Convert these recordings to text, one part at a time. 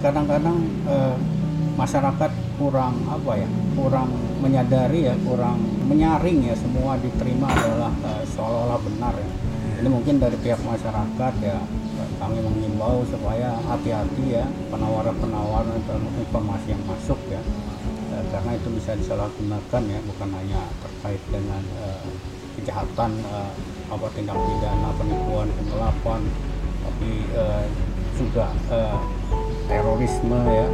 kadang-kadang uh, masyarakat kurang apa ya kurang menyadari ya kurang menyaring ya semua diterima adalah uh, seolah-olah benar ya. Ini mungkin dari pihak masyarakat ya kami mengimbau supaya hati-hati ya penawaran-penawaran informasi yang masuk ya. Uh, karena itu bisa disalahgunakan ya bukan hanya terkait dengan uh, kejahatan uh, apa tindak pidana penipuan penggelapan tapi uh, juga uh, terorisme ya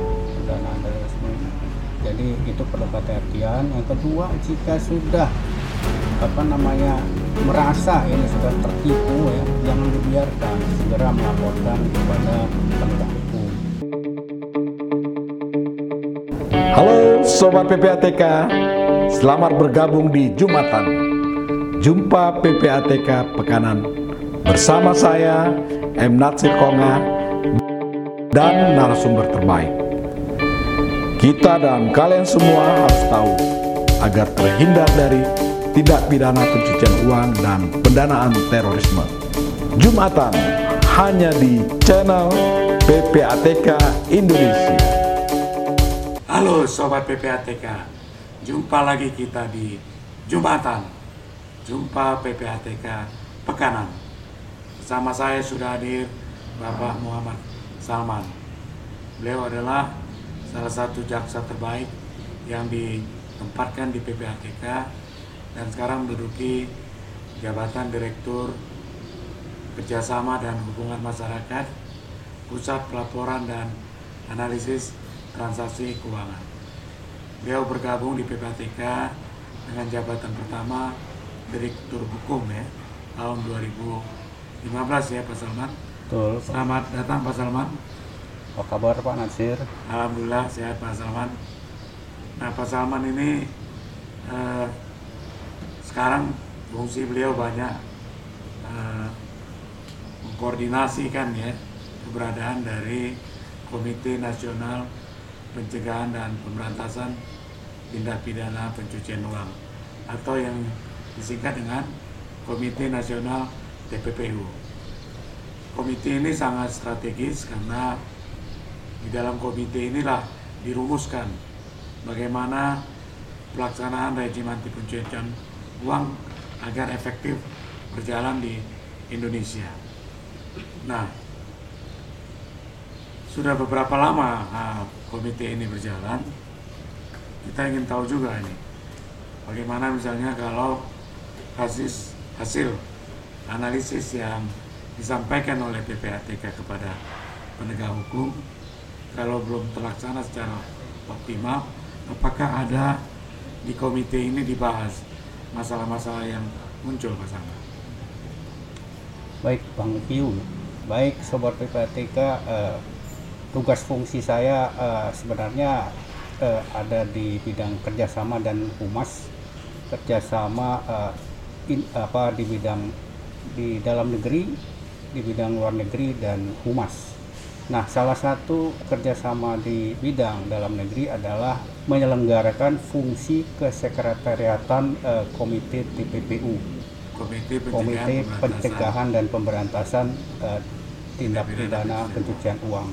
dana terorisme jadi itu perlu kehati-hatian yang kedua jika sudah apa namanya merasa ini sudah tertipu ya jangan dibiarkan. Segera melaporkan kepada penegak hukum. Halo Sobat PPATK Selamat bergabung di Jumatan. Jumpa PPATK Pekanan. Bersama saya M. Natsir Konga dan narasumber terbaik. Kita dan kalian semua harus tahu agar terhindar dari tindak pidana pencucian uang dan pendanaan terorisme. Jumatan hanya di channel PPATK Indonesia. Halo Sobat PPATK, jumpa lagi kita di Jumatan, jumpa PPATK Pekanan. Bersama saya sudah hadir Bapak Muhammad Salman. Beliau adalah salah satu jaksa terbaik yang ditempatkan di PPATK dan sekarang menduduki jabatan Direktur Kerjasama dan Hubungan Masyarakat Pusat Pelaporan dan Analisis Transaksi Keuangan. Beliau bergabung di PPATK dengan jabatan pertama Direktur Hukum ya tahun 2015 ya Pak Salman. Betul. Selamat datang Pak Salman. Apa kabar Pak Nasir? Alhamdulillah sehat Pak Salman. Nah Pak Salman ini eh, sekarang fungsi beliau banyak eh, mengkoordinasikan ya keberadaan dari Komite Nasional Pencegahan dan Pemberantasan Tindak Pidana Pencucian Uang atau yang disingkat dengan Komite Nasional TPPU komite ini sangat strategis karena di dalam komite inilah dirumuskan bagaimana pelaksanaan rejim anti pencucian uang agar efektif berjalan di Indonesia. Nah, sudah beberapa lama nah, komite ini berjalan. Kita ingin tahu juga ini bagaimana misalnya kalau hasil hasil analisis yang disampaikan oleh PPATK kepada penegak hukum kalau belum terlaksana secara optimal apakah ada di komite ini dibahas masalah-masalah yang muncul bersama baik Bang Piu. Baik Sobat PPATK eh, tugas fungsi saya eh, sebenarnya eh, ada di bidang kerjasama dan humas kerjasama eh, in, apa di bidang di dalam negeri di bidang luar negeri dan humas. Nah, salah satu kerjasama di bidang dalam negeri adalah menyelenggarakan fungsi kesekretariatan eh, Komite TPPU, Komite Pencegahan, Komite. Pencegahan dan Pemberantasan eh, Tindak Pidana Pencucian Uang.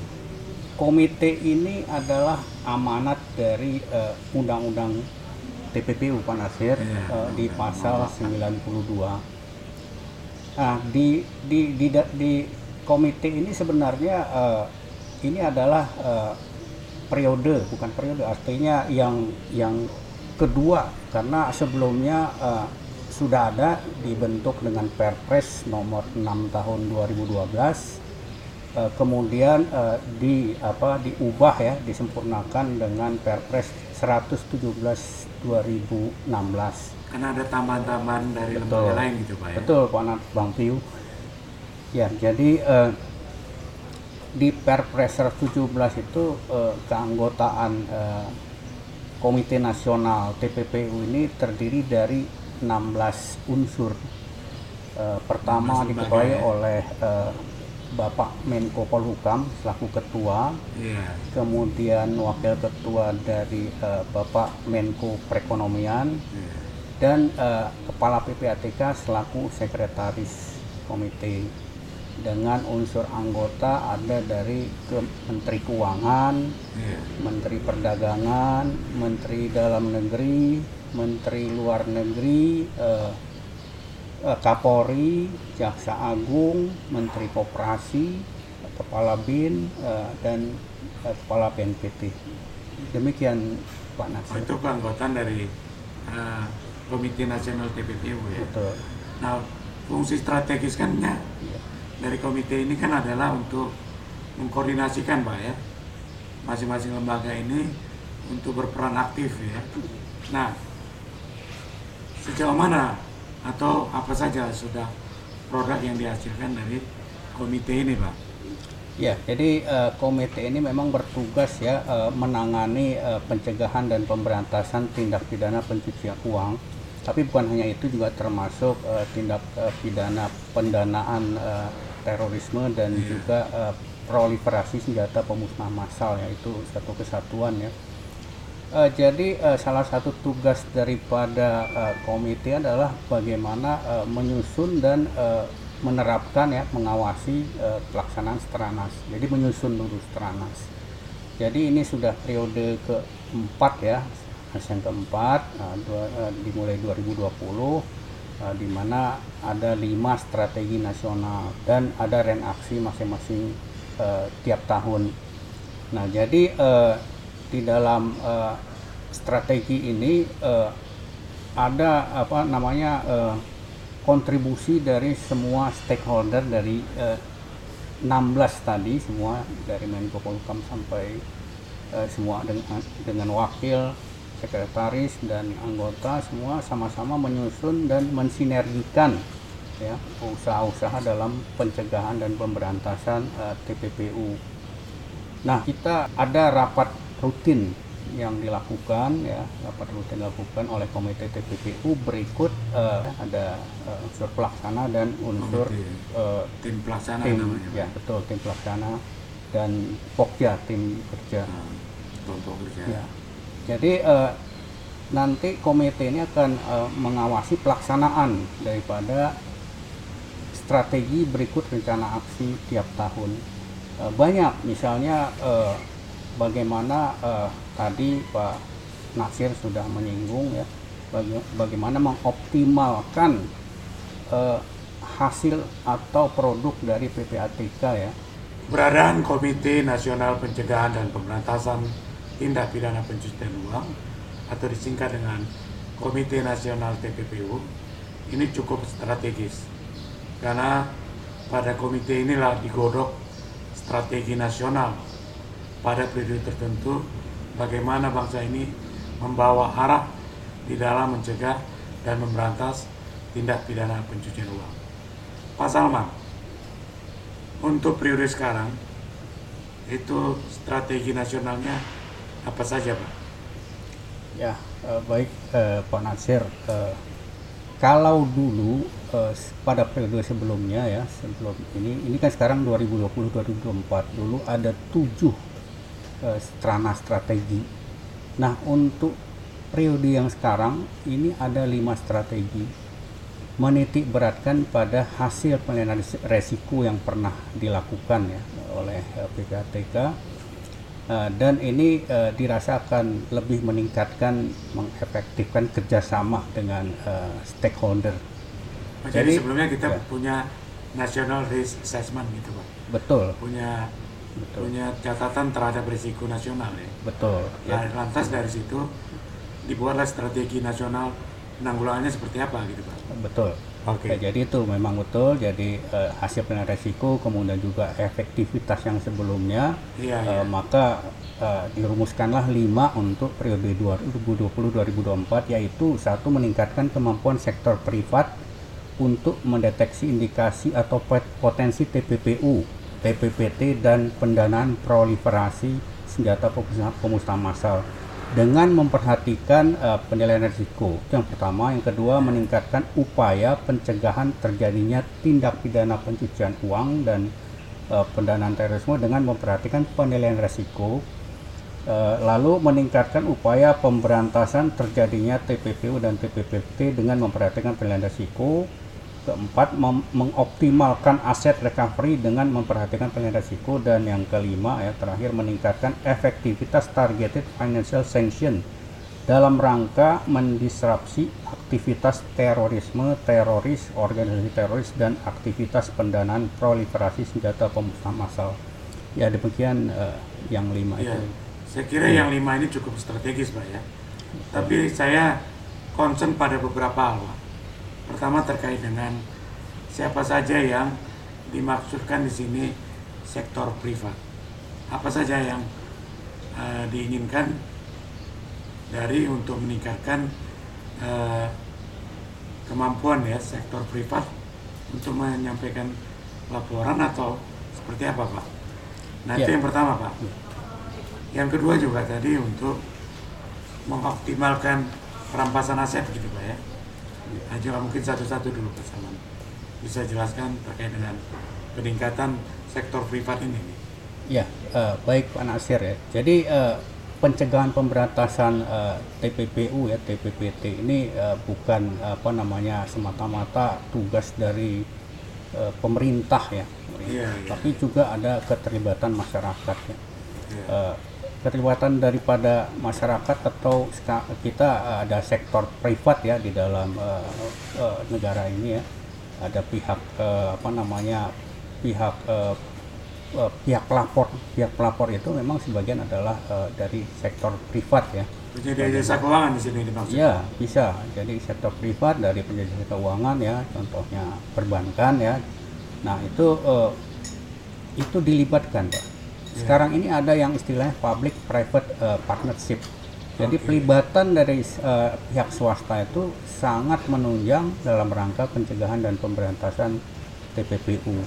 Komite ini adalah amanat dari eh, Undang-Undang TPPU Pak Nasir Iya. eh, di pasal 92 Nah, di di di di, komite ini sebenarnya uh, ini adalah uh, periode bukan periode artinya yang yang kedua. Karena sebelumnya uh, sudah ada dibentuk dengan Perpres nomor 6 tahun 2012 uh, kemudian uh, di apa diubah ya disempurnakan dengan Perpres 117 2016 karena ada tambahan-tambahan dari Betul. lembaga lain gitu Pak ya Betul Pak Nat- Bang Piu. Ya, jadi eh, di Perpres 117 itu eh, keanggotaan eh, Komite Nasional TPPU ini terdiri dari 16 unsur. Eh, pertama 16 dikepalai lembaga ya. oleh eh, Bapak Menko Polhukam selaku ketua, iya kemudian wakil ketua dari eh, Bapak Menko Perekonomian, iya. Dan eh, kepala PPATK selaku sekretaris komite. dengan unsur anggota ada dari ke Menteri Keuangan, Iya. Menteri Perdagangan, Menteri Dalam Negeri, Menteri Luar Negeri, eh, eh, Kapolri, Jaksa Agung, Menteri Koperasi, Kepala BIN, eh, dan eh, Kepala BNPT. Demikian Pak Oh, Nasir. itu keanggotaan dari eh, Komite Nasional TPPU ya. Betul. Nah, fungsi strategis kan ya, Iya. dari komite ini kan adalah untuk mengkoordinasikan Pak ya masing-masing lembaga ini untuk berperan aktif ya. Nah, sejauh mana atau apa saja sudah produk yang dihasilkan dari komite ini Pak? Ya, jadi eh, komite ini memang bertugas ya eh, menangani eh, pencegahan dan pemberantasan tindak pidana pencucian uang. Tapi bukan hanya itu juga termasuk eh, tindak eh, pidana pendanaan eh, terorisme dan Iya. juga eh, proliferasi senjata pemusnah massal yaitu satu kesatuan ya. Eh, jadi eh, salah satu tugas daripada eh, komite adalah bagaimana eh, menyusun dan eh, menerapkan ya mengawasi eh, pelaksanaan Stranas. Jadi menyusun dulu Stranas. Jadi ini sudah periode keempat ya, yang keempat eh, dua- eh, dimulai 2020 eh, di mana ada lima strategi nasional dan ada renaksi masing-masing eh, tiap tahun. Nah, jadi eh, di dalam eh, strategi ini eh, ada apa namanya eh, kontribusi dari semua stakeholder dari eh, 16 tadi semua dari Menko Polhukam sampai eh, semua dengan dengan wakil sekretaris dan anggota semua sama-sama menyusun dan mensinergikan ya usaha-usaha dalam pencegahan dan pemberantasan eh, TPPU. Nah, kita ada rapat rutin yang dilakukan ya, rapat rutin dilakukan oleh Komite TPPU berikut eh, ada eh, unsur pelaksana dan unsur eh, Tim pelaksana tim namanya. Ya betul tim pelaksana dan Pokja tim kerja. Nah, kelompok kerja. Ya. Jadi eh, nanti komite ini akan eh, mengawasi pelaksanaan daripada strategi berikut rencana aksi tiap tahun. Eh, banyak misalnya eh, bagaimana eh, tadi Pak Nasir sudah menyinggung ya baga- bagaimana mengoptimalkan eh, hasil atau produk dari PPATK ya. Keberadaan Komite Nasional Pencegahan dan Pemberantasan Tindak Pidana Pencucian Uang atau disingkat dengan Komite Nasional TPPU ini cukup strategis karena pada komite inilah digodok strategi nasional pada periode tertentu bagaimana bangsa ini membawa arah di dalam mencegah dan memberantas tindak pidana pencucian uang. Pak Salman, untuk periode sekarang itu strategi nasionalnya apa saja Pak? Ya, eh, baik eh, Pak Nasir. eh, kalau dulu eh, pada periode sebelumnya ya, sebelum ini, ini kan sekarang 2020-2024 dulu ada tujuh eh, strana strategi. Nah, untuk periode yang sekarang ini ada lima strategi menitik beratkan pada hasil penilaian resiko yang pernah dilakukan ya oleh eh, PPATK Uh, dan ini uh, dirasakan lebih meningkatkan mengefektifkan kerjasama dengan uh, stakeholder Oh, Jadi, Jadi, sebelumnya kita ya. punya National Risk Assessment gitu Pak, betul punya betul punya catatan terhadap risiko nasional ya. betul Nah, ya lantas dari situ dibuatlah strategi nasional penanggulangannya seperti apa gitu Pak? betul Oke. Ya, jadi itu memang betul jadi uh, hasil penilaian resiko kemudian juga efektivitas yang sebelumnya Iya, uh, iya. maka uh, dirumuskanlah lima untuk periode 2020-2024 yaitu satu meningkatkan kemampuan sektor privat untuk mendeteksi indikasi atau pot- potensi TPPU, TPPT dan pendanaan proliferasi senjata pemusnah massal dengan memperhatikan eh, penilaian risiko. Yang pertama, yang kedua meningkatkan upaya pencegahan terjadinya tindak pidana pencucian uang dan eh, pendanaan terorisme dengan memperhatikan penilaian risiko. Eh, lalu meningkatkan upaya pemberantasan terjadinya TPPU dan TPPT dengan memperhatikan penilaian risiko keempat mengoptimalkan aset recovery dengan memperhatikan pengendalian risiko dan yang kelima ya terakhir meningkatkan efektivitas targeted financial sanction dalam rangka mendisrupsi aktivitas terorisme, teroris, organisasi teroris dan aktivitas pendanaan proliferasi senjata pemusnah massal. Ya demikian eh, yang lima Ya, itu. saya kira yang lima ini cukup strategis, Pak ya. Tapi saya concern pada beberapa hal, Pak. Pertama terkait dengan siapa saja yang dimaksudkan di sini sektor privat. Apa saja yang eh, diinginkan dari untuk meningkatkan eh, kemampuan ya sektor privat untuk menyampaikan laporan atau seperti apa, Pak? Nah, itu Ya. yang pertama, Pak. Yang kedua juga tadi untuk mengoptimalkan perampasan aset gitu Pak ya. Juga mungkin satu-satu dulu Pak Salman. Bisa jelaskan terkait dengan peningkatan sektor privat ini. Ya, eh, baik Pak Nasir ya. Jadi eh, pencegahan pemberantasan eh, TPPU ya TPPT ini eh, bukan apa namanya semata-mata tugas dari eh, pemerintah ya, Iya, iya. tapi juga ada keterlibatan masyarakat ya. Iya. Eh, keterlibatan daripada masyarakat atau kita eh, ada sektor privat ya di dalam eh, eh, negara ini ya ada pihak eh, apa namanya pihak eh, eh, pihak pelapor pihak pelapor itu memang sebagian adalah eh, dari sektor privat ya Penyedia jasa keuangan di sini dimaksud. Ya, bisa. Jadi sektor privat dari penyedia keuangan ya, contohnya perbankan ya. Nah, itu eh, itu dilibatkan, Pak. Sekarang ini ada yang istilahnya public private eh, partnership. Jadi Oke. pelibatan dari eh, pihak swasta itu sangat menunjang dalam rangka pencegahan dan pemberantasan TPPU.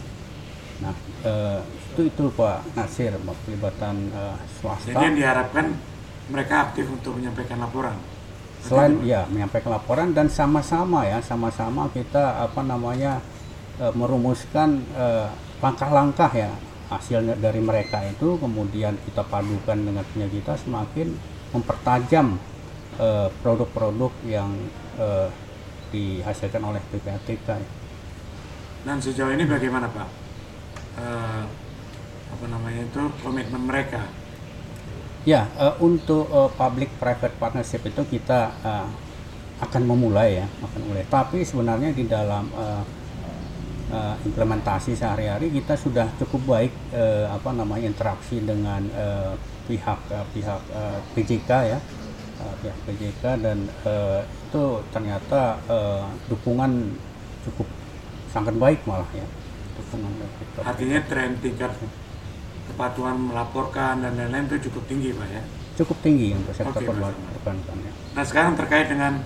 Nah, eh, itu itu Pak Nasir, pelibatan eh, swasta. Jadi yang diharapkan mereka aktif untuk menyampaikan laporan. selain ya menyampaikan laporan dan sama-sama ya sama-sama kita apa namanya eh, merumuskan langkah-langkah ya hasilnya dari mereka itu kemudian kita padukan dengan punya kita semakin mempertajam eh, produk-produk yang eh, dihasilkan oleh PPATK. Dan sejauh ini bagaimana Pak? Eh, apa namanya itu komitmen mereka? Ya, untuk eh, public private partnership itu kita akan memulai ya, akan mulai. Tapi sebenarnya di dalam eh, implementasi sehari-hari kita sudah cukup baik eh, apa namanya interaksi dengan eh, pihak eh, pihak eh, PJK ya, eh, pihak PJK dan eh, itu ternyata eh, dukungan cukup sangat baik malah ya, dukungan Artinya tren tingkat kepatuhan melaporkan dan lain-lain itu cukup tinggi Pak ya. cukup tinggi untuk sektor perbankan ya. Nah sekarang terkait dengan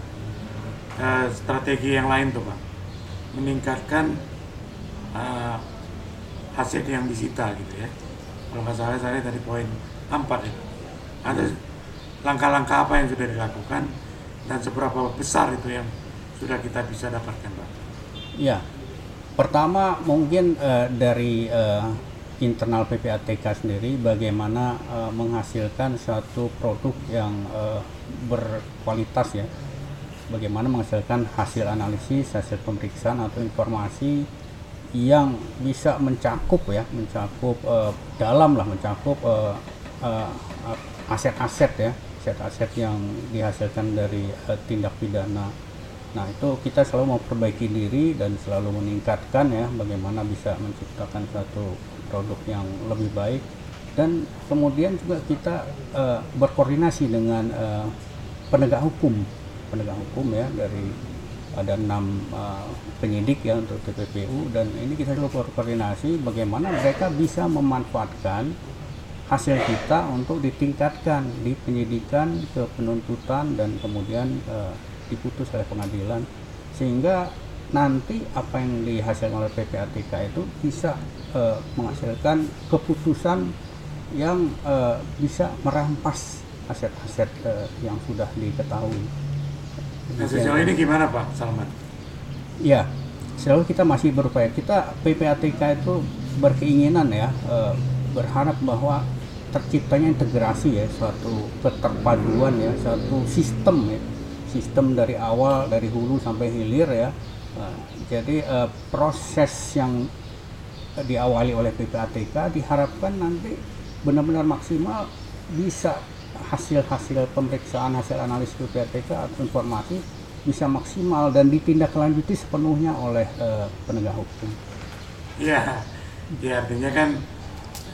eh, strategi yang lain tuh Pak, meningkatkan eh, hasil yang disita gitu ya. Kalau nggak salah saya dari poin 4 itu. Ada langkah-langkah apa yang sudah dilakukan dan seberapa besar itu yang sudah kita bisa dapatkan Pak? Ya, pertama mungkin eh, dari eh, internal PPATK sendiri bagaimana eh, menghasilkan satu produk yang eh, berkualitas ya. Bagaimana menghasilkan hasil analisis, hasil pemeriksaan atau informasi yang bisa mencakup ya, mencakup eh, dalam lah, mencakup eh, eh, aset-aset ya, aset-aset yang dihasilkan dari eh, tindak pidana. Nah itu kita selalu memperbaiki diri dan selalu meningkatkan ya bagaimana bisa menciptakan satu produk yang lebih baik. Dan kemudian juga kita eh, berkoordinasi dengan eh, penegak hukum penegak hukum ya dari ada enam eh, penyidik ya untuk TPPU dan ini kita selalu berkoordinasi bagaimana mereka bisa memanfaatkan hasil kita untuk ditingkatkan di penyidikan ke penuntutan dan kemudian eh, diputus oleh pengadilan sehingga nanti apa yang dihasilkan oleh PPATK itu bisa eh, menghasilkan keputusan yang eh, bisa merampas aset-aset eh, yang sudah diketahui. Nah sejauh ini gimana Pak Salman? Ya, selalu kita masih berupaya. Kita PPATK itu berkeinginan ya, eh, berharap bahwa terciptanya integrasi ya, suatu keterpaduan ya, suatu sistem ya, sistem dari awal dari hulu sampai hilir ya, Nah, jadi eh, proses yang diawali oleh PPATK diharapkan nanti benar-benar maksimal bisa hasil-hasil pemeriksaan hasil analisis PPATK atau informasi bisa maksimal dan ditindaklanjuti sepenuhnya oleh eh, penegak hukum. Iya, ya artinya kan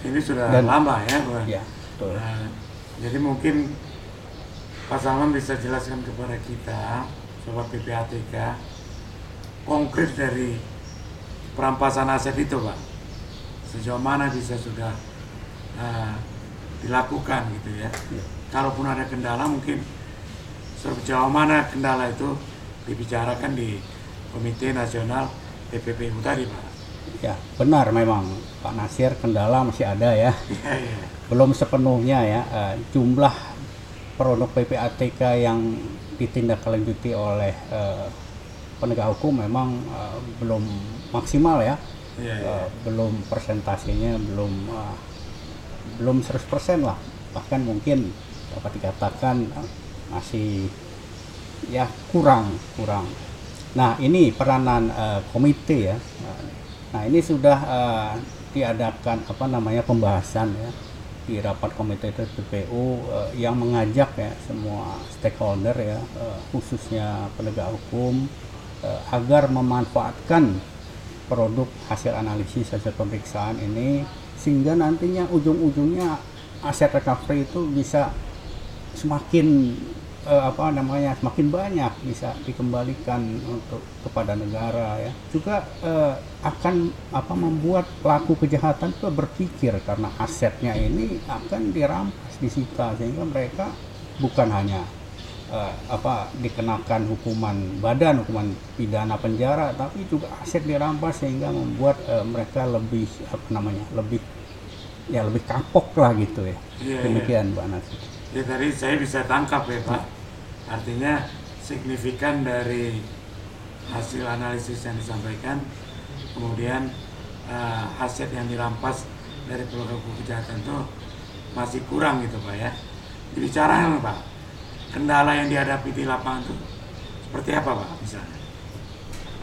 ini sudah Dan- lama ya, Bang. Ya, betul. Nah, jadi mungkin Pak Salman bisa jelaskan kepada kita, Sobat PPATK, konkret dari perampasan aset itu, Pak. Sejauh mana bisa sudah uh, dilakukan gitu ya. Ya. Kalaupun ada kendala mungkin sejauh mana kendala itu dibicarakan di Komite Nasional PPPU tadi, Pak. Ya, benar memang Pak Nasir kendala masih ada ya. Iya, iya. belum sepenuhnya ya eh, jumlah produk PPATK yang ditindaklanjuti oleh eh, penegak hukum memang eh, belum maksimal ya Iya, iya. Eh, belum presentasinya belum eh, belum 100% lah bahkan mungkin dapat dikatakan masih ya kurang kurang. Nah ini peranan eh, komite ya. Nah ini sudah eh, diadakan apa namanya pembahasan ya di rapat komite TPPU eh, yang mengajak ya semua stakeholder ya eh, khususnya penegak hukum eh, agar memanfaatkan produk hasil analisis hasil pemeriksaan ini sehingga nantinya ujung-ujungnya aset recovery itu bisa semakin eh, apa namanya semakin banyak bisa dikembalikan untuk kepada negara ya. Juga eh, akan apa membuat pelaku kejahatan itu berpikir karena asetnya ini akan dirampas disita sehingga mereka bukan hanya eh, apa dikenakan hukuman badan hukuman pidana penjara tapi juga aset dirampas sehingga membuat eh, mereka lebih apa namanya lebih ya lebih kapok lah gitu ya. Iya, iya. demikian Mbak Nasir Ya tadi saya bisa tangkap ya Pak. Artinya signifikan dari hasil analisis yang disampaikan, kemudian eh, aset yang dirampas dari pelaku kejahatan itu masih kurang gitu Pak ya. Dibicarakan Pak, kendala yang dihadapi di lapangan itu seperti apa Pak misalnya?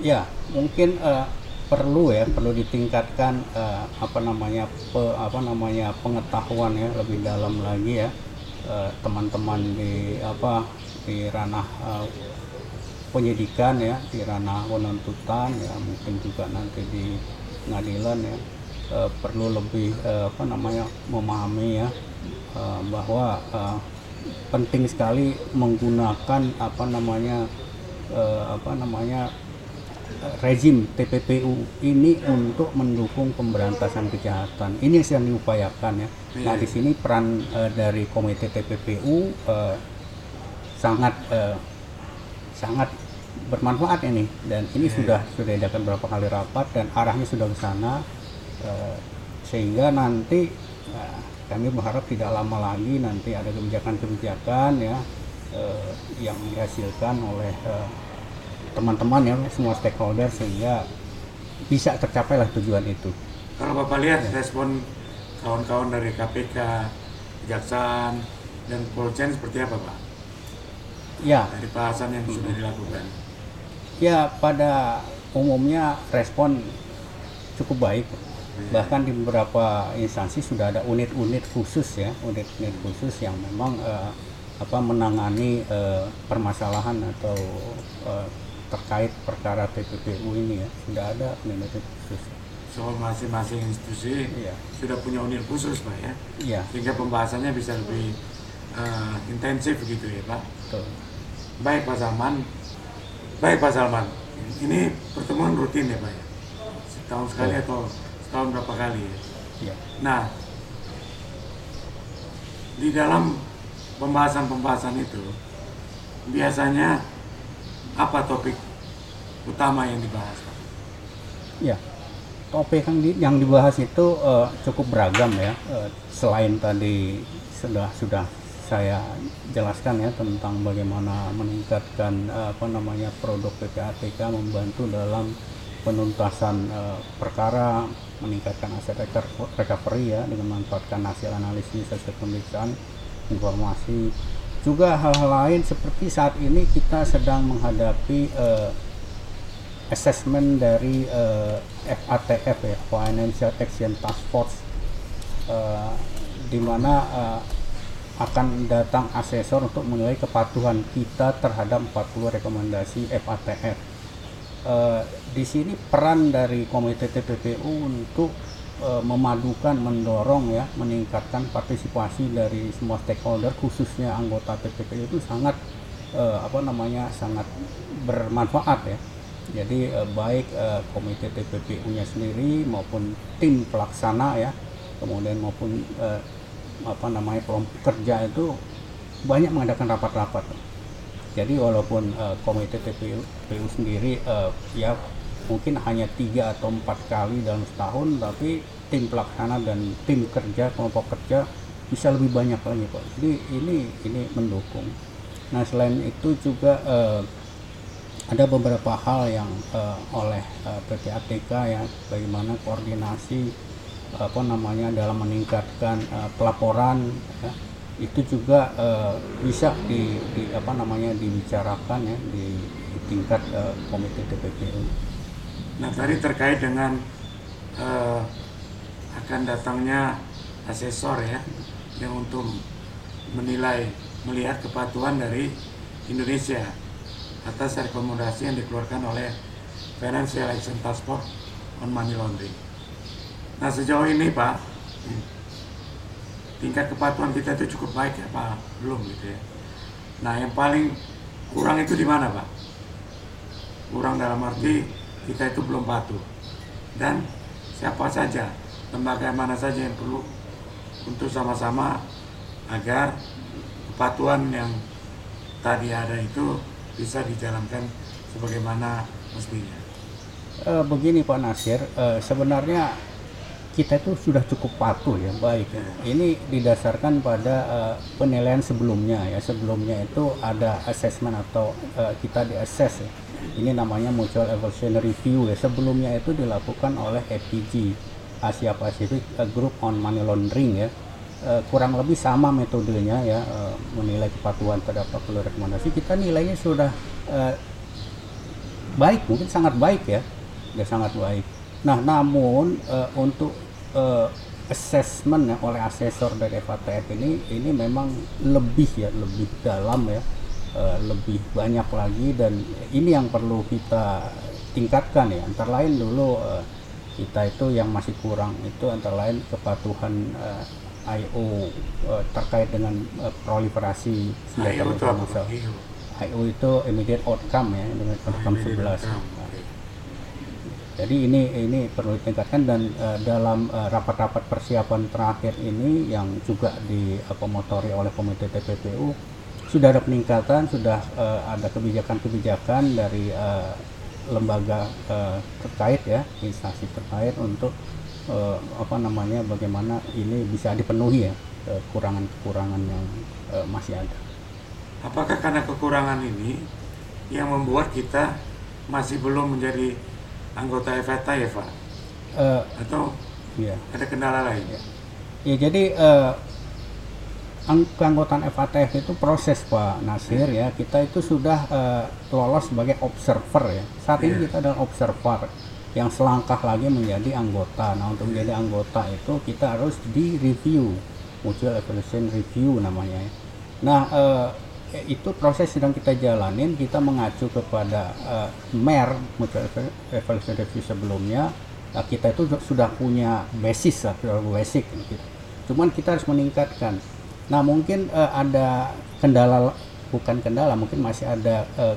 Ya, mungkin eh, perlu ya, perlu ditingkatkan eh, apa namanya pe- apa namanya pengetahuan ya lebih dalam lagi ya eh, teman-teman di apa di ranah eh, penyidikan ya, di ranah penuntutan ya, mungkin juga nanti di pengadilan ya eh, perlu lebih eh, apa namanya memahami ya eh, bahwa eh, penting sekali menggunakan apa namanya eh, apa namanya rezim TPPU ini untuk mendukung pemberantasan kejahatan. Ini yang sedang diupayakan ya. Nah di sini peran eh, dari Komite TPPU eh, sangat eh, sangat bermanfaat ini dan ini sudah sudah diadakan beberapa kali rapat dan arahnya sudah ke sana eh, sehingga nanti eh, kami berharap tidak lama lagi nanti ada kebijakan-kebijakan ya eh, yang dihasilkan oleh eh, teman-teman ya semua stakeholder sehingga bisa tercapailah tujuan itu. Kalau Bapak lihat respon kawan-kawan dari KPK, Kejaksaan, dan Polisian seperti apa Pak? Ya, Dari bahasan yang sudah dilakukan. ya pada umumnya respon cukup baik. Bahkan di beberapa instansi sudah ada unit-unit khusus ya, unit-unit khusus yang memang eh, apa menangani eh, permasalahan atau eh, terkait perkara TPPU ini ya, sudah ada unit khusus. So masing-masing institusi Iya. sudah punya unit khusus Pak ya. Iya, Sehingga pembahasannya bisa lebih eh, intensif gitu ya Pak. betul. Baik Pak Salman. Baik Pak Salman. Ini pertemuan rutin ya Pak ya? Setahun sekali atau setahun berapa kali ya? Iya. Nah, di dalam pembahasan-pembahasan itu biasanya apa topik utama yang dibahas? Ya, topik yang, di- yang dibahas itu eh, cukup beragam ya. Eh, selain tadi sudah sudah saya jelaskan ya tentang bagaimana meningkatkan eh, apa namanya produk PPATK membantu dalam penuntasan eh, perkara, meningkatkan aset reco- recovery ya dengan memanfaatkan hasil analisis hasil pemeriksaan informasi. Juga hal-hal lain seperti saat ini kita sedang menghadapi eh, assessment dari uh, FATF ya Financial Action Task Force uh, di mana uh, akan datang asesor untuk menilai kepatuhan kita terhadap 40 rekomendasi FATF. Uh, di sini peran dari Komite TPPU untuk uh, memadukan, mendorong ya, meningkatkan partisipasi dari semua stakeholder khususnya anggota TPPU itu sangat uh, apa namanya sangat bermanfaat ya. Jadi uh, baik uh, Komite TPPU-nya sendiri maupun tim pelaksana ya, kemudian maupun uh, apa namanya kelompok kerja itu banyak mengadakan rapat-rapat. Jadi walaupun uh, komite TPU, TPU sendiri uh, ya mungkin hanya tiga atau empat kali dalam setahun, tapi tim pelaksana dan tim kerja kelompok kerja bisa lebih banyak lagi pak. Jadi ini ini mendukung. Nah selain itu juga uh, ada beberapa hal yang uh, oleh uh, PPATK ya bagaimana koordinasi apa namanya dalam meningkatkan uh, pelaporan ya, itu juga uh, bisa di, di apa namanya dibicarakan ya di, di tingkat uh, komite TPPU. Nah tadi terkait dengan uh, akan datangnya asesor ya yang untuk menilai melihat kepatuhan dari Indonesia atas rekomendasi yang dikeluarkan oleh Financial Action Task Force on Money Laundering. Nah sejauh ini Pak, tingkat kepatuhan kita itu cukup baik ya Pak? Belum gitu ya. Nah yang paling kurang itu di mana Pak? Kurang dalam arti kita itu belum patuh. Dan siapa saja, lembaga mana saja yang perlu untuk sama-sama agar kepatuhan yang tadi ada itu bisa dijalankan sebagaimana mestinya. E, begini Pak Nasir, e, sebenarnya kita itu sudah cukup patuh ya baik ya. ini didasarkan pada uh, penilaian sebelumnya ya sebelumnya itu ada assessment atau uh, kita di assess ya. ini namanya mutual evaluation review ya sebelumnya itu dilakukan oleh APG Asia Pacific Group on Money Laundering ya uh, kurang lebih sama metodenya ya uh, menilai kepatuhan terhadap perlu rekomendasi kita nilainya sudah uh, baik mungkin sangat baik ya. Ya sangat baik. Nah, namun untuk assessment ya, oleh asesor dari FATF ini ini memang lebih ya, lebih dalam ya, lebih banyak lagi dan ini yang perlu kita tingkatkan ya. Antara lain dulu kita itu yang masih kurang itu antara lain kepatuhan uh, IO uh, terkait dengan uh, proliferasi senjata bermasalah. IO itu immediate outcome ya, immediate outcome 11. Jadi ini ini perlu ditingkatkan dan uh, dalam rapat-rapat uh, persiapan terakhir ini yang juga diakomotori oleh Komite TPPU sudah ada peningkatan, sudah uh, ada kebijakan-kebijakan dari uh, lembaga uh, terkait ya, instansi terkait untuk uh, apa namanya bagaimana ini bisa dipenuhi ya kekurangan-kekurangan yang uh, masih ada. Apakah karena kekurangan ini yang membuat kita masih belum menjadi anggota FATA ya Pak? Uh, Atau iya. ada kendala lain? Ya, ya jadi uh, keanggotaan FATF itu proses Pak Nasir ya kita itu sudah uh, lolos sebagai observer ya saat yeah. ini iya. kita adalah observer yang selangkah lagi menjadi anggota. Nah untuk menjadi anggota itu kita harus di review mutual evaluation review namanya. Ya. nah uh, itu proses sedang kita jalanin. Kita mengacu kepada uh, MER evaluation review sebelumnya. Uh, kita itu sudah punya basis lah sudah basic. Cuman kita harus meningkatkan. Nah mungkin uh, ada kendala bukan kendala mungkin masih ada uh,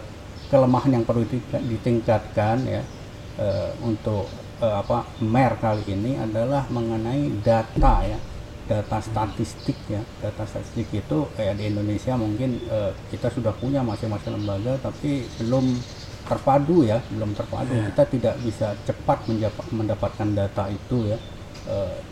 kelemahan yang perlu ditingkatkan ya uh, untuk uh, apa MER kali ini adalah mengenai data ya data statistik ya. Data statistik itu kayak di Indonesia mungkin uh, kita sudah punya masing-masing lembaga tapi belum terpadu ya belum terpadu. Yeah. kita tidak bisa cepat mendapatkan data itu ya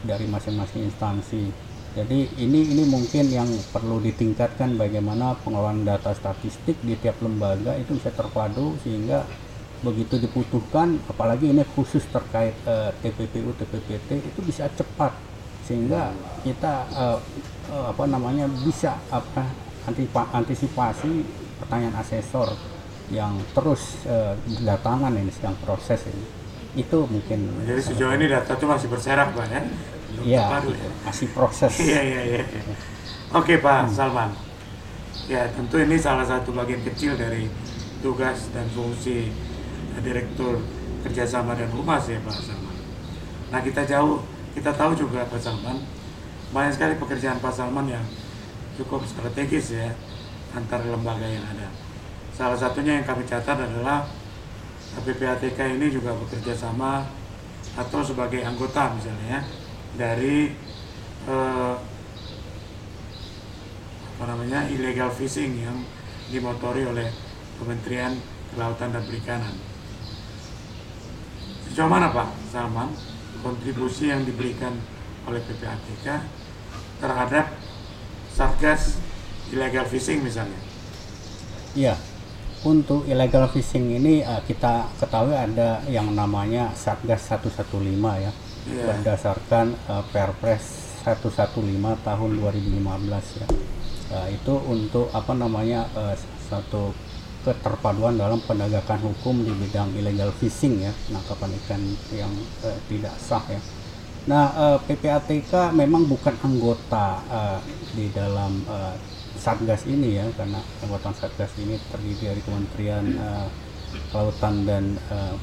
dari masing-masing instansi. Jadi ini ini mungkin yang perlu ditingkatkan bagaimana pengelolaan data statistik di tiap lembaga itu bisa terpadu sehingga begitu dibutuhkan apalagi ini khusus terkait uh, TPPU TPPT itu bisa cepat. Sehingga kita uh, uh, apa namanya bisa apa antisipasi pertanyaan asesor yang terus uh, berdatangan ini sedang proses ini. Itu mungkin jadi sejauh ini data itu masih berserak pak ya? Iya masih proses. Iya iya iya. Oke pak hmm. Salman. Ya tentu ini salah satu bagian kecil dari tugas dan fungsi direktur kerjasama dan humas ya pak Salman nah kita jauh kita tahu juga pak Salman banyak sekali pekerjaan pak Salman yang cukup strategis ya antar lembaga yang ada Salah satunya yang kami catat adalah PPATK ini juga bekerja sama atau sebagai anggota misalnya ya, dari eh, apa namanya illegal fishing yang dimotori oleh Kementerian Kelautan dan Perikanan. Sejauh mana Pak Salman kontribusi yang diberikan oleh PPATK terhadap Satgas illegal fishing misalnya? Iya, untuk illegal fishing ini uh, kita ketahui ada yang namanya Satgas 115 ya. Yeah. Berdasarkan uh, Perpres 115 tahun 2015 ya. Uh, itu untuk apa namanya uh, satu keterpaduan dalam penegakan hukum di bidang illegal fishing ya, penangkapan ikan yang uh, tidak sah ya. Nah, uh, PPATK memang bukan anggota uh, di dalam uh, satgas ini ya karena anggota satgas ini terdiri dari Kementerian uh, Kelautan dan uh,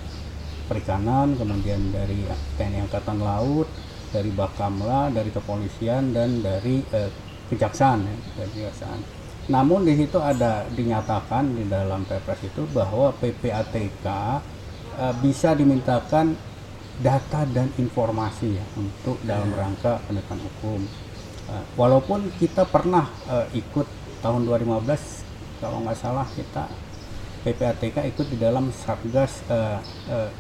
Perikanan, kemudian dari TNI Angkatan Laut, dari Bakamla, dari kepolisian dan dari uh, kejaksaan ya, dari kejaksaan. Namun di situ ada dinyatakan di dalam Perpres itu bahwa PPATK uh, bisa dimintakan data dan informasi ya untuk dalam rangka penegakan hukum. Eh, walaupun kita pernah uh, ikut tahun 2015 kalau nggak salah kita PPATK ikut di dalam satgas uh, uh,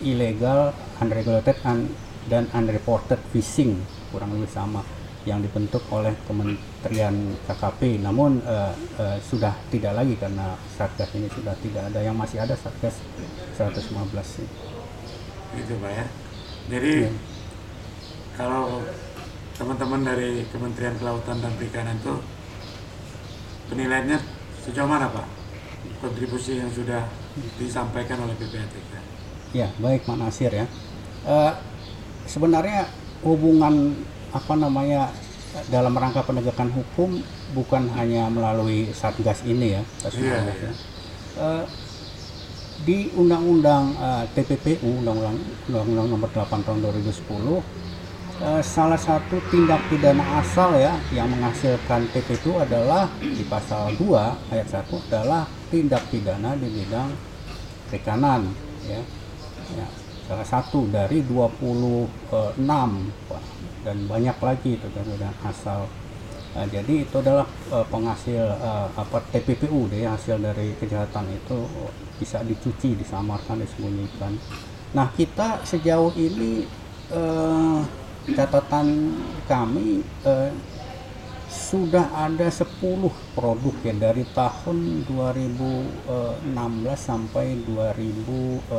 illegal unregulated un, dan unreported fishing kurang lebih sama yang dibentuk oleh Kementerian KKP namun uh, uh, sudah tidak lagi karena satgas ini sudah tidak ada yang masih ada satgas 115 itu pak ya jadi ya. kalau teman-teman dari Kementerian Kelautan dan Perikanan itu penilaiannya sejauh mana Pak kontribusi yang sudah disampaikan oleh PPATK? Ya baik Pak Nasir ya. Uh, sebenarnya hubungan apa namanya dalam rangka penegakan hukum bukan hanya melalui satgas ini ya, yeah, ya. Uh, di Undang-Undang uh, eh, TPPU Undang-Undang Undang-Undang Nomor 8 Tahun 2010 Eh, salah satu tindak pidana asal ya yang menghasilkan PP itu adalah di pasal 2 ayat 1 adalah tindak pidana di bidang perikanan ya. ya salah satu dari 26 dan banyak lagi itu dan asal. Nah, jadi itu adalah uh, penghasil uh, apa TPPU deh hasil dari kejahatan itu bisa dicuci, disamarkan, disembunyikan. Nah kita sejauh ini uh, catatan kami eh, sudah ada 10 produk ya dari tahun 2016 sampai 2020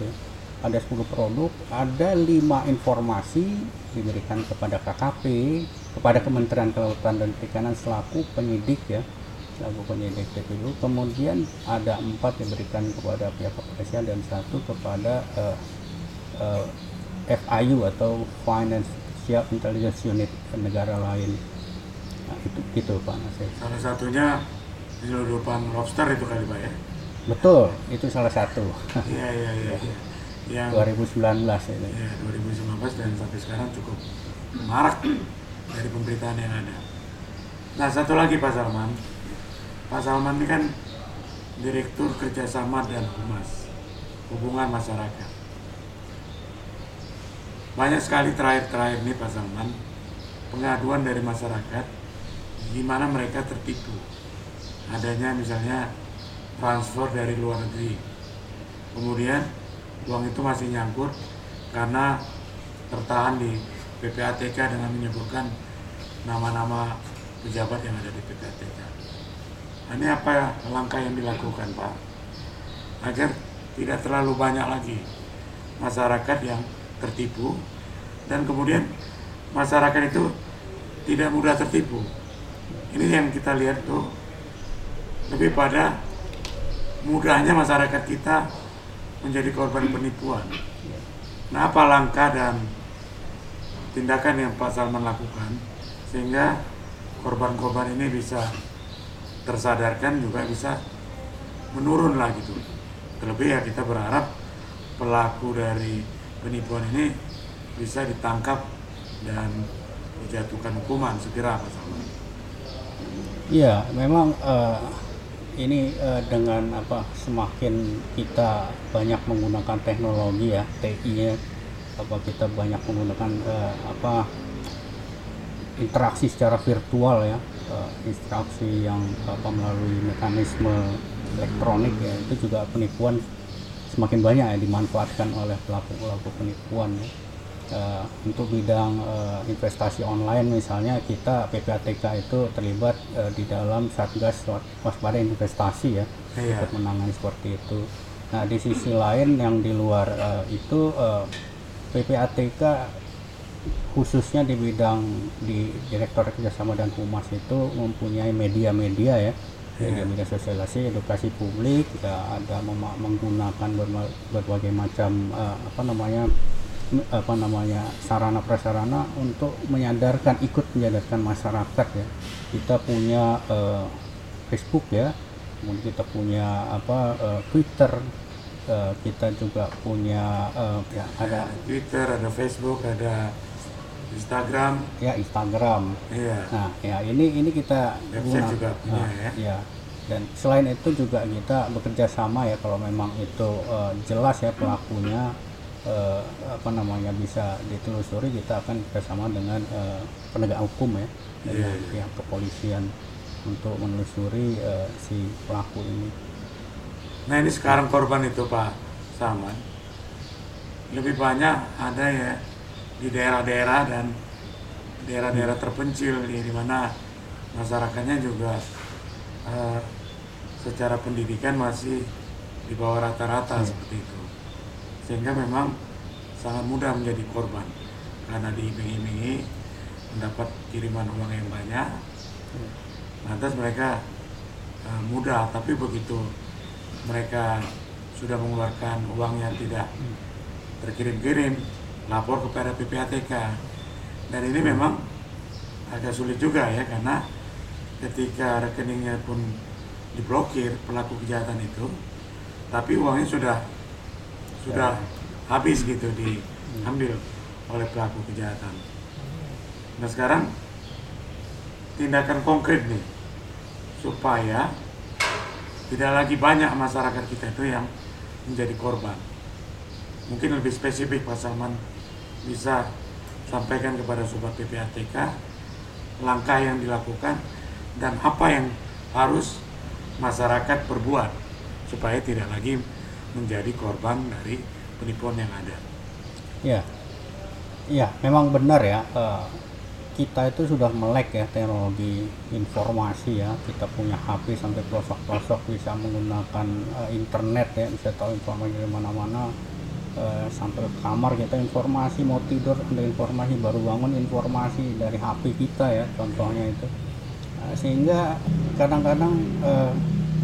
ya ada 10 produk, ada lima informasi diberikan kepada KKP, kepada Kementerian Kelautan dan Perikanan selaku penyidik ya, selaku penyidik TPU. Kemudian ada empat diberikan kepada pihak kepolisian dan satu kepada uh, uh, FIU atau Financial Intelligence Unit negara lain. Nah, itu gitu Pak Nasir. Salah satunya penyelundupan lobster itu kali Pak ya? Betul, itu salah satu. Iya iya iya. Ya. Yang 2019 ini. Ya, 2019 dan sampai sekarang cukup marak dari pemberitaan yang ada. Nah satu lagi Pak Salman, Pak Salman ini kan Direktur Kerjasama dan Humas Hubungan Masyarakat banyak sekali terakhir-terakhir nih Pak Salman pengaduan dari masyarakat di mana mereka tertipu adanya misalnya transfer dari luar negeri kemudian uang itu masih nyangkut karena tertahan di PPATK dengan menyebutkan nama-nama pejabat yang ada di PPATK nah, ini apa langkah yang dilakukan Pak agar tidak terlalu banyak lagi masyarakat yang tertipu dan kemudian masyarakat itu tidak mudah tertipu. Ini yang kita lihat tuh lebih pada mudahnya masyarakat kita menjadi korban penipuan. Nah, apa langkah dan tindakan yang Pak Salman lakukan sehingga korban-korban ini bisa tersadarkan juga bisa menurun lah gitu. Terlebih ya kita berharap pelaku dari penipuan ini bisa ditangkap dan dijatuhkan hukuman segera Pak Salman. Iya, memang uh, ini uh, dengan apa semakin kita banyak menggunakan teknologi ya TI ya apa kita banyak menggunakan uh, apa interaksi secara virtual ya uh, interaksi yang apa melalui mekanisme elektronik ya itu juga penipuan semakin banyak ya dimanfaatkan oleh pelaku pelaku penipuan ya uh, untuk bidang uh, investasi online misalnya kita PPATK itu terlibat uh, di dalam satgas waspada investasi ya iya. untuk menangani seperti itu. Nah di sisi lain yang di luar uh, itu uh, PPATK khususnya di bidang di Direktur Kerjasama dan Humas itu mempunyai media-media ya media-media iya. sosialisasi edukasi publik ya ada menggunakan berbagai macam uh, apa namanya apa namanya sarana prasarana untuk menyadarkan ikut menyadarkan masyarakat ya. Kita punya uh, Facebook ya kemudian kita punya apa uh, Twitter uh, kita juga punya uh, ya ada Twitter ada Facebook ada Instagram. Ya Instagram. Iya. Nah ya ini ini kita website juga punya uh, ya. ya dan selain itu juga kita bekerja sama ya kalau memang itu uh, jelas ya pelakunya uh, apa namanya bisa ditelusuri kita akan bersama dengan uh, penegak hukum ya dengan yeah, pihak kepolisian untuk menelusuri uh, si pelaku ini. Nah ini sekarang korban itu Pak Saman lebih banyak ada ya di daerah-daerah dan daerah-daerah terpencil di, di mana masyarakatnya juga uh, secara pendidikan masih di bawah rata-rata yeah. seperti itu sehingga memang sangat mudah menjadi korban. Karena diiming-imingi mendapat kiriman uang yang banyak lantas mereka uh, mudah. Tapi begitu mereka sudah mengeluarkan uang yang tidak terkirim-kirim lapor kepada PPATK dan ini memang agak sulit juga ya karena ketika rekeningnya pun diblokir pelaku kejahatan itu tapi uangnya sudah sudah habis gitu diambil oleh pelaku kejahatan. Nah sekarang tindakan konkret nih supaya tidak lagi banyak masyarakat kita itu yang menjadi korban. Mungkin lebih spesifik Pak Salman bisa sampaikan kepada sobat PPATK langkah yang dilakukan dan apa yang harus masyarakat perbuat supaya tidak lagi menjadi korban dari penipuan yang ada. Ya, ya memang benar ya. Uh, kita itu sudah melek ya teknologi informasi ya. Kita punya HP sampai pelosok-pelosok bisa menggunakan uh, internet ya, bisa tahu informasi dari mana-mana. Uh, sampai kamar kita informasi mau tidur ada informasi baru bangun informasi dari HP kita ya contohnya itu sehingga kadang-kadang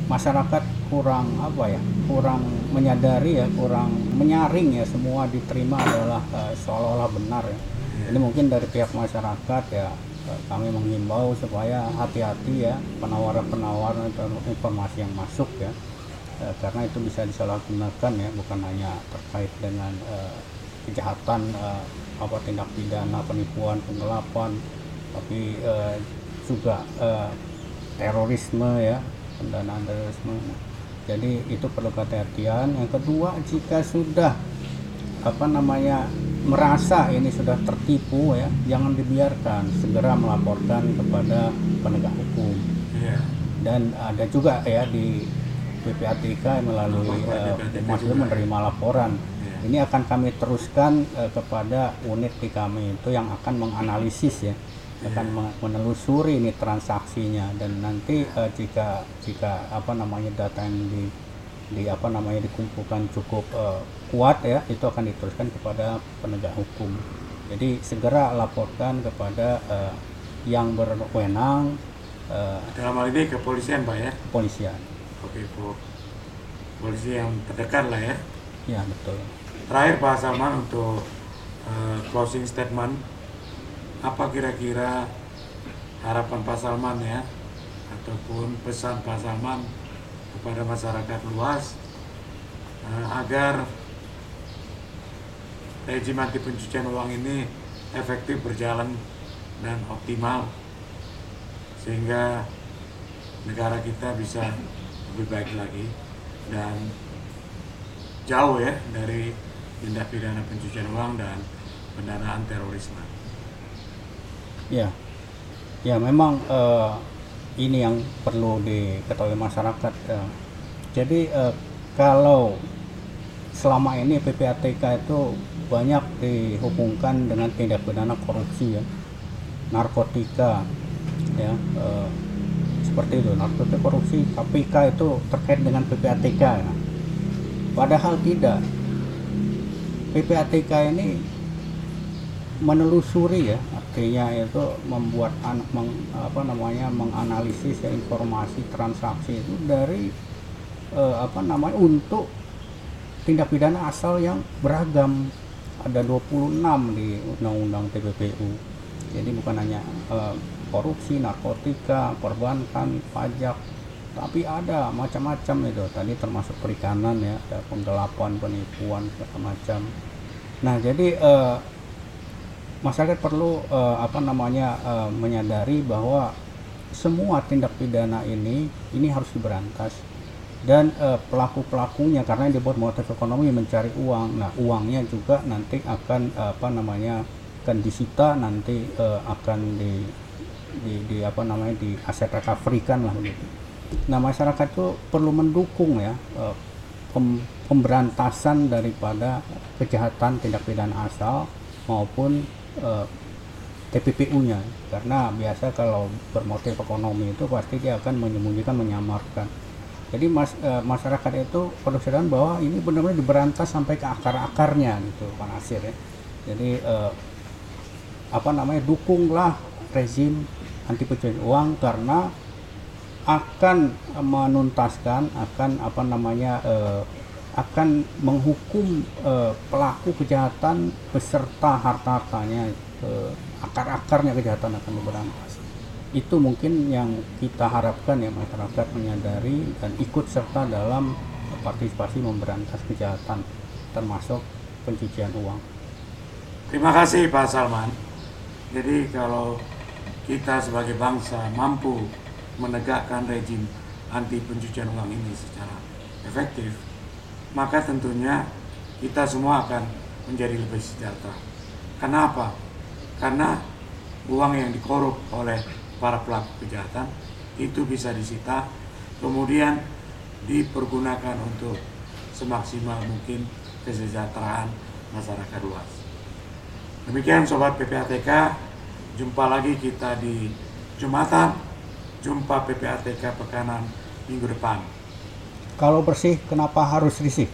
masyarakat kurang apa ya kurang menyadari ya kurang menyaring ya semua diterima adalah uh, seolah-olah benar ya. Ini mungkin dari pihak masyarakat ya uh, kami menghimbau supaya hati-hati ya penawaran-penawaran informasi yang masuk ya. Uh, karena itu bisa disalahgunakan ya bukan hanya terkait dengan uh, kejahatan uh, apa tindak pidana penipuan penggelapan tapi uh, juga uh, terorisme ya pendanaan terorisme. Jadi itu perlu kehati-hatian. Yang kedua jika sudah apa namanya merasa ini sudah tertipu ya jangan dibiarkan. Segera melaporkan kepada penegak hukum. Yeah. dan ada juga ya di PPATK melalui uh, menerima laporan. Yeah. ini akan kami teruskan uh, kepada unit di kami. Itu yang akan menganalisis ya akan menelusuri ini transaksinya. Dan nanti uh, jika jika apa namanya data yang di di apa namanya dikumpulkan cukup uh, kuat ya itu akan diteruskan kepada penegak hukum. Jadi segera laporkan kepada uh, yang berwenang uh, dalam hal ini kepolisian pak ya? kepolisian. Oke bu. Polisi yang terdekat lah ya. Ya betul. Terakhir Pak Salman untuk uh, closing statement, apa kira-kira harapan Pak Salman ya, ataupun pesan Pak Salman kepada masyarakat luas uh, agar rejim anti pencucian uang ini efektif berjalan dan optimal sehingga negara kita bisa lebih baik lagi dan jauh ya dari tindak pidana pencucian uang dan pendanaan terorisme. Ya, ya memang uh, ini yang perlu diketahui masyarakat. Uh, jadi uh, kalau selama ini PPATK itu banyak dihubungkan dengan tindak pidana korupsi ya, narkotika, ya uh, seperti itu narkotika korupsi KPK itu terkait dengan PPATK. Ya. Padahal tidak PPATK ini menelusuri ya artinya itu membuat anak meng, apa namanya menganalisis ya, informasi transaksi itu dari eh, apa namanya untuk tindak pidana asal yang beragam. Ada 26 di undang-undang TPPU jadi bukan hanya eh, korupsi narkotika perbankan pajak tapi ada macam-macam itu. Tadi termasuk perikanan ya ada penggelapan penipuan segala macam nah jadi uh, masyarakat perlu uh, apa namanya uh, menyadari bahwa semua tindak pidana ini ini harus diberantas. Dan uh, pelaku pelakunya karena dibuat motif ekonomi mencari uang. Nah uangnya juga nanti akan uh, apa namanya akan disita nanti uh, akan di, di, di apa namanya di aset recovery kan lah begitu. Nah masyarakat itu perlu mendukung ya eh, pemberantasan daripada kejahatan tindak pidana asal maupun eh, TPPU-nya karena biasa kalau bermotif ekonomi itu pasti dia akan menyembunyikan menyamarkan. Jadi mas, e, masyarakat itu perlu sadar bahwa ini benar-benar diberantas sampai ke akar-akarnya gitu Pak Nasir ya. Jadi e, apa namanya dukunglah rezim anti pencucian uang karena akan menuntaskan akan apa namanya uh, akan menghukum uh, pelaku kejahatan beserta harta-hartanya uh, akar-akarnya kejahatan akan diberantas itu mungkin yang kita harapkan ya masyarakat menyadari dan ikut serta dalam partisipasi memberantas kejahatan termasuk pencucian uang. Terima kasih Pak Salman. Jadi kalau kita sebagai bangsa mampu menegakkan rejim anti pencucian uang ini secara efektif, maka tentunya kita semua akan menjadi lebih sejahtera. Kenapa? Karena uang yang dikorup oleh para pelaku kejahatan itu bisa disita, kemudian dipergunakan untuk semaksimal mungkin kesejahteraan masyarakat luas. Demikian Sobat PPATK, jumpa lagi kita di Jumatan Jumpa PPATK Pekanan minggu depan. Kalau bersih, kenapa harus risih?